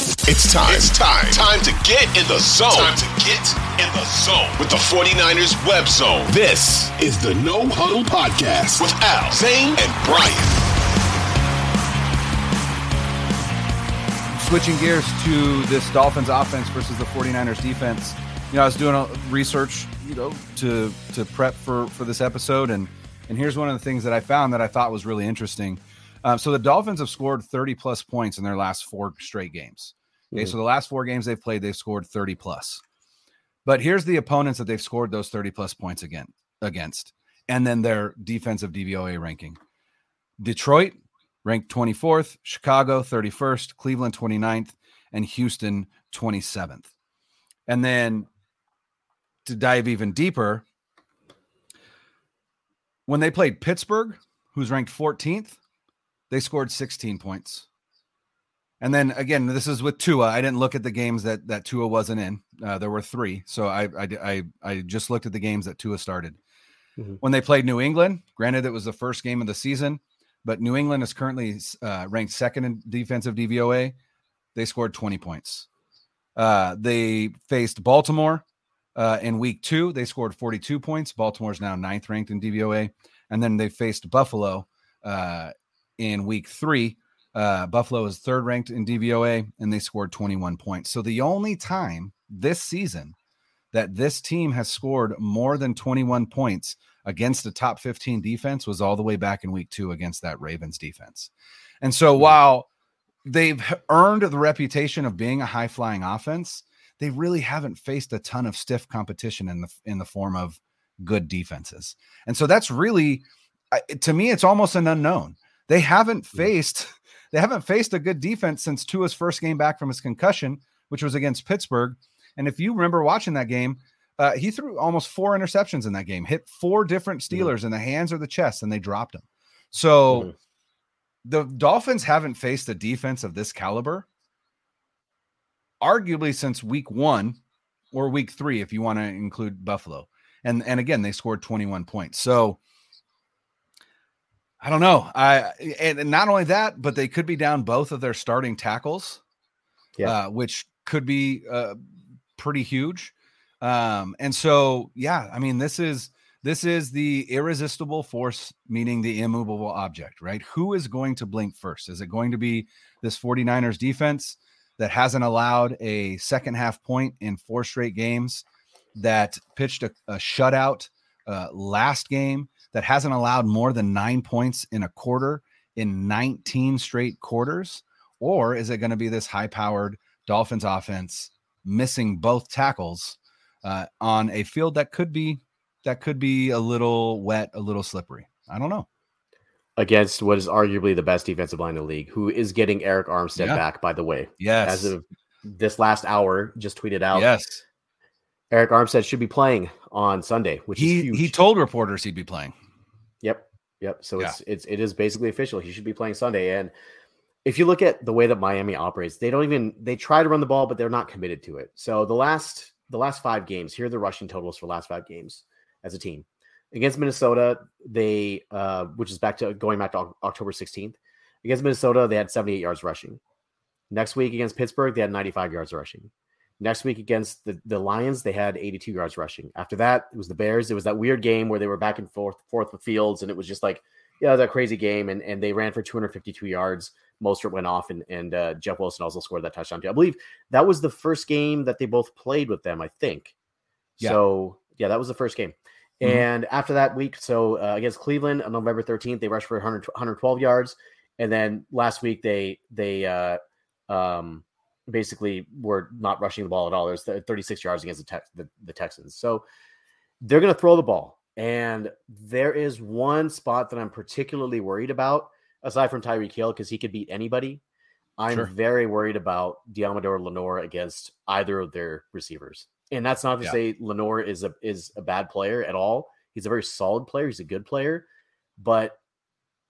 It's time. It's time. Time to get in the zone. Time to get in the zone with the 49ers web zone. This is the No Huddle Podcast with Al, Zain, and Brian. Switching gears to this Dolphins offense versus the 49ers defense. You know, I was doing a research, you know, to to prep for for this episode and and here's one of the things that I found that I thought was really interesting. Um, so the Dolphins have scored 30 plus points in their last four straight games. Okay, mm-hmm. so the last four games they've played, they've scored 30 plus. But here's the opponents that they've scored those 30 plus points again against, and then their defensive DVOA ranking. Detroit ranked 24th, Chicago 31st, Cleveland 29th, and Houston 27th. And then to dive even deeper, when they played Pittsburgh, who's ranked 14th, they scored 16 points. And then again, this is with Tua. I didn't look at the games that that Tua wasn't in. Uh, there were three, so I, I I I just looked at the games that Tua started. Mm-hmm. When they played New England, granted it was the first game of the season, but New England is currently uh, ranked second in defensive DVOA. They scored 20 points. Uh, they faced Baltimore uh, in week two. They scored 42 points. Baltimore is now ninth ranked in DVOA, and then they faced Buffalo uh, in week three uh, Buffalo is third ranked in DVOA and they scored 21 points. So the only time this season that this team has scored more than 21 points against a top 15 defense was all the way back in week two against that Ravens defense. And so hmm. while they've earned the reputation of being a high flying offense, they really haven't faced a ton of stiff competition in the in the form of good defenses. And so that's really to me it's almost an unknown. They haven't hmm. faced they haven't faced a good defense since Tua's first game back from his concussion, which was against Pittsburgh. And if you remember watching that game, uh, he threw almost four interceptions in that game, hit four different Steelers mm-hmm. in the hands or the chest, and they dropped him. So mm-hmm. the Dolphins haven't faced a defense of this caliber, arguably since week one or week three, if you want to include Buffalo. And and again, they scored 21 points. So I don't know. I and not only that, but they could be down both of their starting tackles, yeah, uh, which could be uh, pretty huge. Um, and so, yeah, I mean, this is this is the irresistible force, meaning the immovable object, right? Who is going to blink first? Is it going to be this 49ers defense that hasn't allowed a second half point in four straight games, that pitched a, a shutout uh, last game? that hasn't allowed more than nine points in a quarter in 19 straight quarters? Or is it going to be this high powered Dolphins offense missing both tackles uh, on a field that could be that could be a little wet, a little slippery? I don't know. Against what is arguably the best defensive line in the league, who is getting Arik Armstead yeah. back, by the way. Yes. As of this last hour, just tweeted out. Yes. Arik Armstead should be playing on Sunday, which he he told reporters he'd be playing. Yep. Yep. So yeah. it's it's it is basically official. He should be playing Sunday. And if you look at the way that Miami operates, they don't even they try to run the ball, but they're not committed to it. So the last the last five games, here are the rushing totals for last five games as a team. Against Minnesota, they uh, which is back to going back to October 16th. Against Minnesota, they had 78 yards rushing. Next week against Pittsburgh, they had 95 yards rushing. Next week against the, the Lions, they had 82 yards rushing. After that, it was the Bears. It was that weird game where they were back and forth, forth with Fields, and it was just like yeah, that crazy game, and and they ran for 252 yards. Mostert went off, and and uh, Jeff Wilson also scored that touchdown too. I believe that was the first game that they both played with them. I think. Yeah. So yeah, that was the first game. Mm-hmm. And after that week, so uh, against Cleveland on November 13th, they rushed for 100, 112 yards. And then last week they they uh, um, basically were not rushing the ball at all. There's 36 yards against the, Tex- the, the Texans. So they're going to throw the ball. And there is one spot that I'm particularly worried about, aside from Tyreek Hill, because he could beat anybody. I'm sure. very worried about Deommodo Lenoir against either of their receivers. And that's not to yeah. say Lenoir is a is a bad player at all. He's a very solid player. He's a good player, but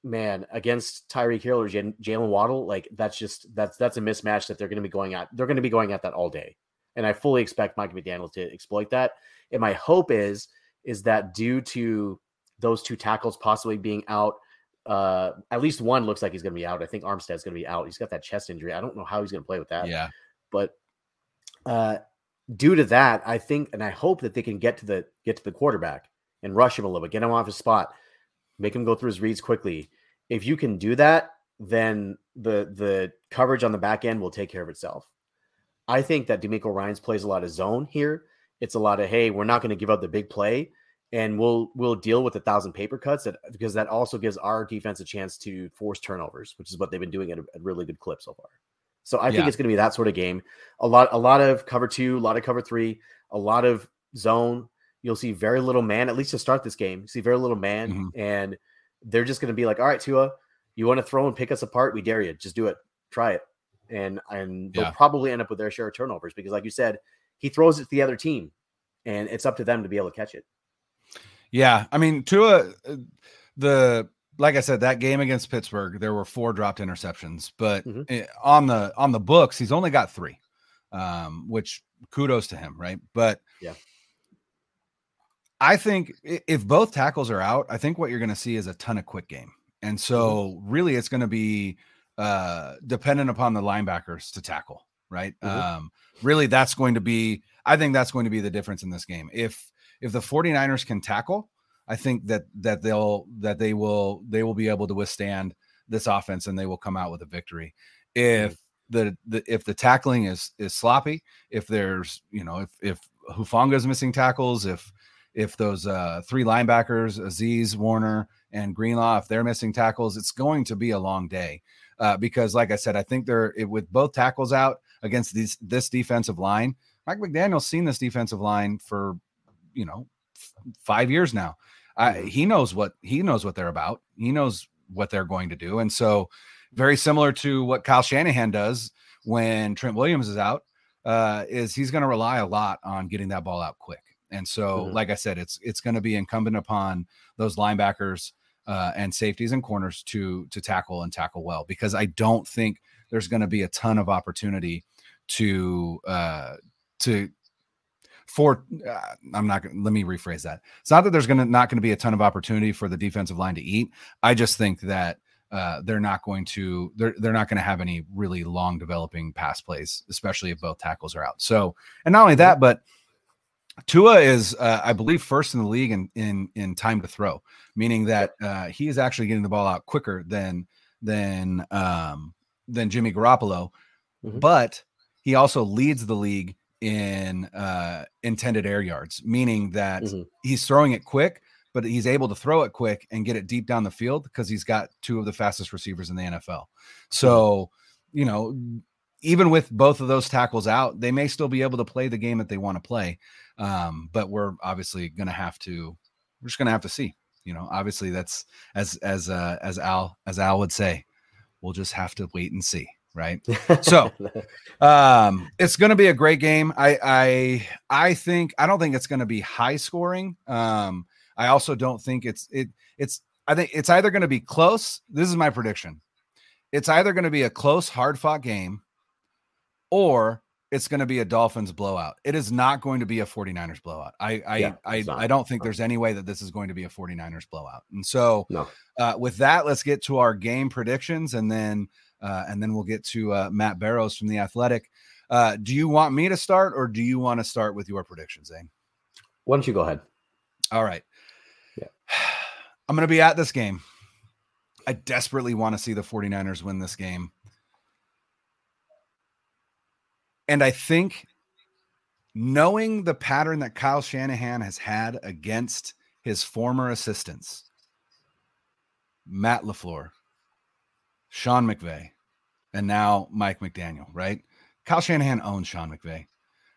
man, against Tyreek Hill or Jaylen Waddle, like that's just that's that's a mismatch that they're going to be going at. They're going to be going at that all day, and I fully expect Mike McDaniel to exploit that. And my hope is is that due to those two tackles possibly being out, uh, at least one looks like he's going to be out. I think Armstead's going to be out. He's got that chest injury. I don't know how he's going to play with that. Yeah, but uh, due to that, I think and I hope that they can get to the get to the quarterback and rush him a little bit, get him off his spot make him go through his reads quickly. If you can do that, then the the coverage on the back end will take care of itself. I think that DeMeco Ryans plays a lot of zone here. It's a lot of hey, we're not going to give up the big play, and we'll we'll deal with a thousand paper cuts that because that also gives our defense a chance to force turnovers, which is what they've been doing at a, a really good clip so far. So I think it's going to be that sort of game. A lot a lot of cover two, a lot of cover three, a lot of zone, You'll see very little man, at least to start this game. You see very little man, mm-hmm. and they're just going to be like, "All right, Tua, you want to throw and pick us apart? We dare you. Just do it. Try it." And and they'll probably end up with their share of turnovers because, like you said, he throws it to the other team, and it's up to them to be able to catch it. Yeah, I mean, Tua, uh, the like I said, that game against Pittsburgh, there were four dropped interceptions, but mm-hmm. on the on the books, he's only got three, um, which kudos to him, right? But yeah, I think if both tackles are out, I think what you're going to see is a ton of quick game. And mm-hmm. so really it's going to be uh dependent upon the linebackers to tackle, right? Mm-hmm. Um really that's going to be I think that's going to be the difference in this game. If if the 49ers can tackle, I think that that they'll that they will they will be able to withstand this offense and they will come out with a victory. If mm-hmm. the, the if the tackling is is sloppy, if there's, you know, if if Hufanga is missing tackles, if if those uh, three linebackers, Azeez, Warner, and Greenlaw, if they're missing tackles, it's going to be a long day. Uh, because, like I said, I think they're it, with both tackles out against these this defensive line. Mike McDaniel's seen this defensive line for you know f- five years now. I, mm-hmm. he knows what he knows what they're about. He knows what they're going to do, and so very similar to what Kyle Shanahan does when Trent Williams is out. Uh, is he's going to rely a lot on getting that ball out quick. And so, mm-hmm. like I said, it's it's going to be incumbent upon those linebackers uh, and safeties and corners to to tackle and tackle well because I don't think there's going to be a ton of opportunity to uh, to for uh, I'm not going let me rephrase that. It's not that there's going to not going to be a ton of opportunity for the defensive line to eat. I just think that uh, they're not going to they're they're not going to have any really long developing pass plays, especially if both tackles are out. So, and not only that, but Tua is, uh, I believe, first in the league in in in time to throw, meaning that uh, he is actually getting the ball out quicker than than um, than Jimmy Garoppolo, mm-hmm. but he also leads the league in uh, intended air yards, meaning that mm-hmm. he's throwing it quick, but he's able to throw it quick and get it deep down the field because he's got two of the fastest receivers in the NFL. So, mm-hmm. you know, even with both of those tackles out, they may still be able to play the game that they want to play. Um, but we're obviously going to have to, we're just going to have to see. You know, obviously that's as as uh, as Al as Al would say, we'll just have to wait and see, right? so, um, it's going to be a great game. I I I think I don't think it's going to be high scoring. Um, I also don't think it's it it's I think it's either going to be close. This is my prediction. It's either going to be a close, hard fought game, or it's going to be a Dolphins blowout. It is not going to be a 49ers blowout. I I yeah, I, I, don't think there's any way that this is going to be a 49ers blowout. And so no. uh, with that, let's get to our game predictions and then uh, and then we'll get to uh, Matt Barrows from the Athletic. Uh, do you want me to start or do you want to start with your predictions, Zain? Why don't you go ahead? All right. Yeah. I'm going to be at this game. I desperately want to see the 49ers win this game. And I think knowing the pattern that Kyle Shanahan has had against his former assistants, Matt LaFleur, Sean McVay, and now Mike McDaniel, right? Kyle Shanahan owns Sean McVay.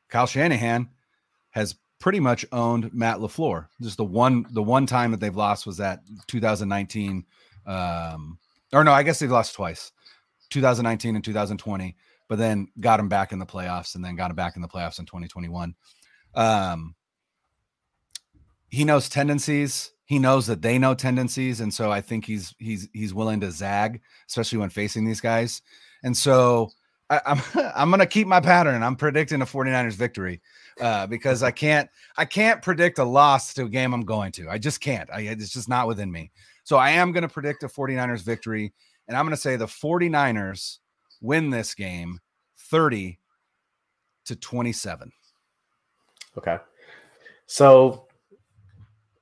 Kyle Shanahan has pretty much owned Matt LaFleur. Just the one the one time that they've lost was that 2019 um or no, I guess they've lost twice. 2019 and 2020, but then got him back in the playoffs and then got him back in the playoffs in 2021. Um he knows tendencies. He knows that they know tendencies, and so I think he's he's he's willing to zag, especially when facing these guys. And so I, am I'm, I'm gonna keep my pattern. I'm predicting a 49ers victory uh, because I can't I can't predict a loss to a game I'm going to. I just can't. I, it's just not within me. So I am gonna predict a 49ers victory, and I'm gonna say the 49ers win this game 30 to 27. Okay. So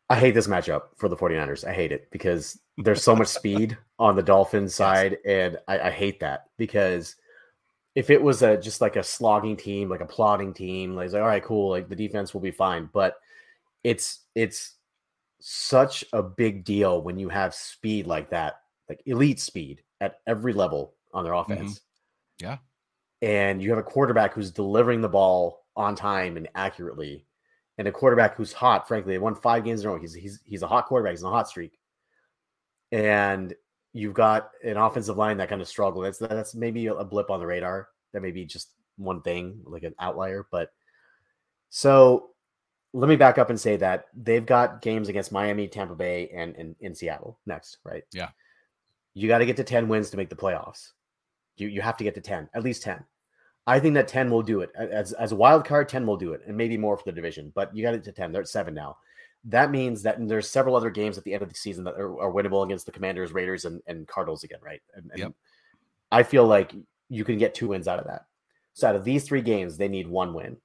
I hate this matchup for the 49ers. I hate it because there's so much speed on the Dolphins side. And I, I, hate that because if it was a just like a slogging team, like a plodding team, like, like all right, cool, like the defense will be fine. But it's it's such a big deal when you have speed like that, like elite speed at every level on their mm-hmm. offense. Mm-hmm. Yeah. And you have a quarterback who's delivering the ball on time and accurately and a quarterback who's hot. Frankly, they won five games in a row. He's he's he's a hot quarterback. He's on a hot streak, and you've got an offensive line that kind of struggle. That's that's maybe a blip on the radar. That may be just one thing, like an outlier. But so let me back up and say that they've got games against Miami, Tampa Bay, and and in Seattle next, right? Yeah. You got to get to 10 wins to make the playoffs. You you have to get to 10, at least 10. I think that 10 will do it. As, as a wild card, 10 will do it, and maybe more for the division, but you got it to 10. They're at seven now. That means that there's several other games at the end of the season that are, are winnable against the Commanders, Raiders, and, and Cardinals again, right? And, and yep. I feel like you can get two wins out of that. So out of these three games, they need one win.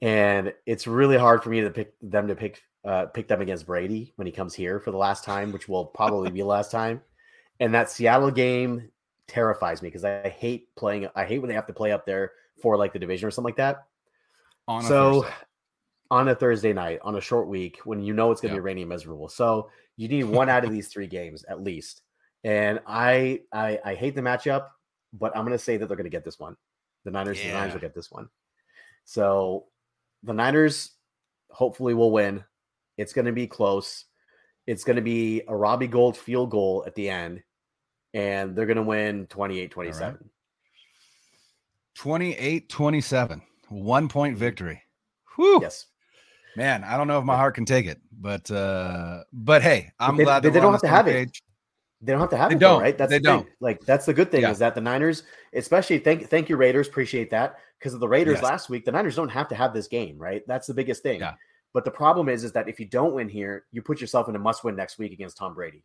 And it's really hard for me to pick them to pick uh, pick them against Brady when he comes here for the last time, which will probably be the last time. And that Seattle game terrifies me because I hate playing. I hate when they have to play up there for like the division or something like that. On so Thursday. on a Thursday night, on a short week, when you know it's going to be rainy and miserable, so you need one out of these three games at least. And I, I, I hate the matchup, but I'm going to say that they're going to get this one. The Niners, yeah. the Niners will get this one. So the Niners hopefully will win. It's going to be close. It's going to be a Robbie Gould field goal at the end and they're going to win 28 27. 28 27. One point victory. Whew. Yes. Man, I don't know if my heart can take it, but uh but hey, I'm they, glad they, they don't have to have page. it. They don't have to have they it, don't. Though, right? That's they the don't. Thing. Like that's the good thing yeah. is that the Niners, especially thank thank you Raiders, appreciate that because of the Raiders yes. last week. The Niners don't have to have this game, right? That's the biggest thing. Yeah. But the problem is, is that if you don't win here, you put yourself in a must win next week against Tom Brady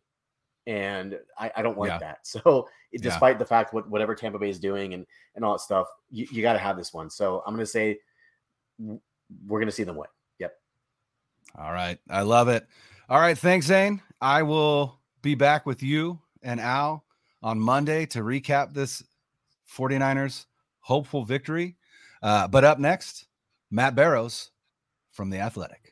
and I, I don't like yeah. that. So, despite yeah. the fact what whatever Tampa Bay is doing and and all that stuff, you, you got to have this one. So, I'm going to say we're going to see them win. Yep. All right, I love it. All right, thanks, Zain. I will be back with you and Al on Monday to recap this 49ers hopeful victory. Uh, but up next, Matt Barrows from the Athletic.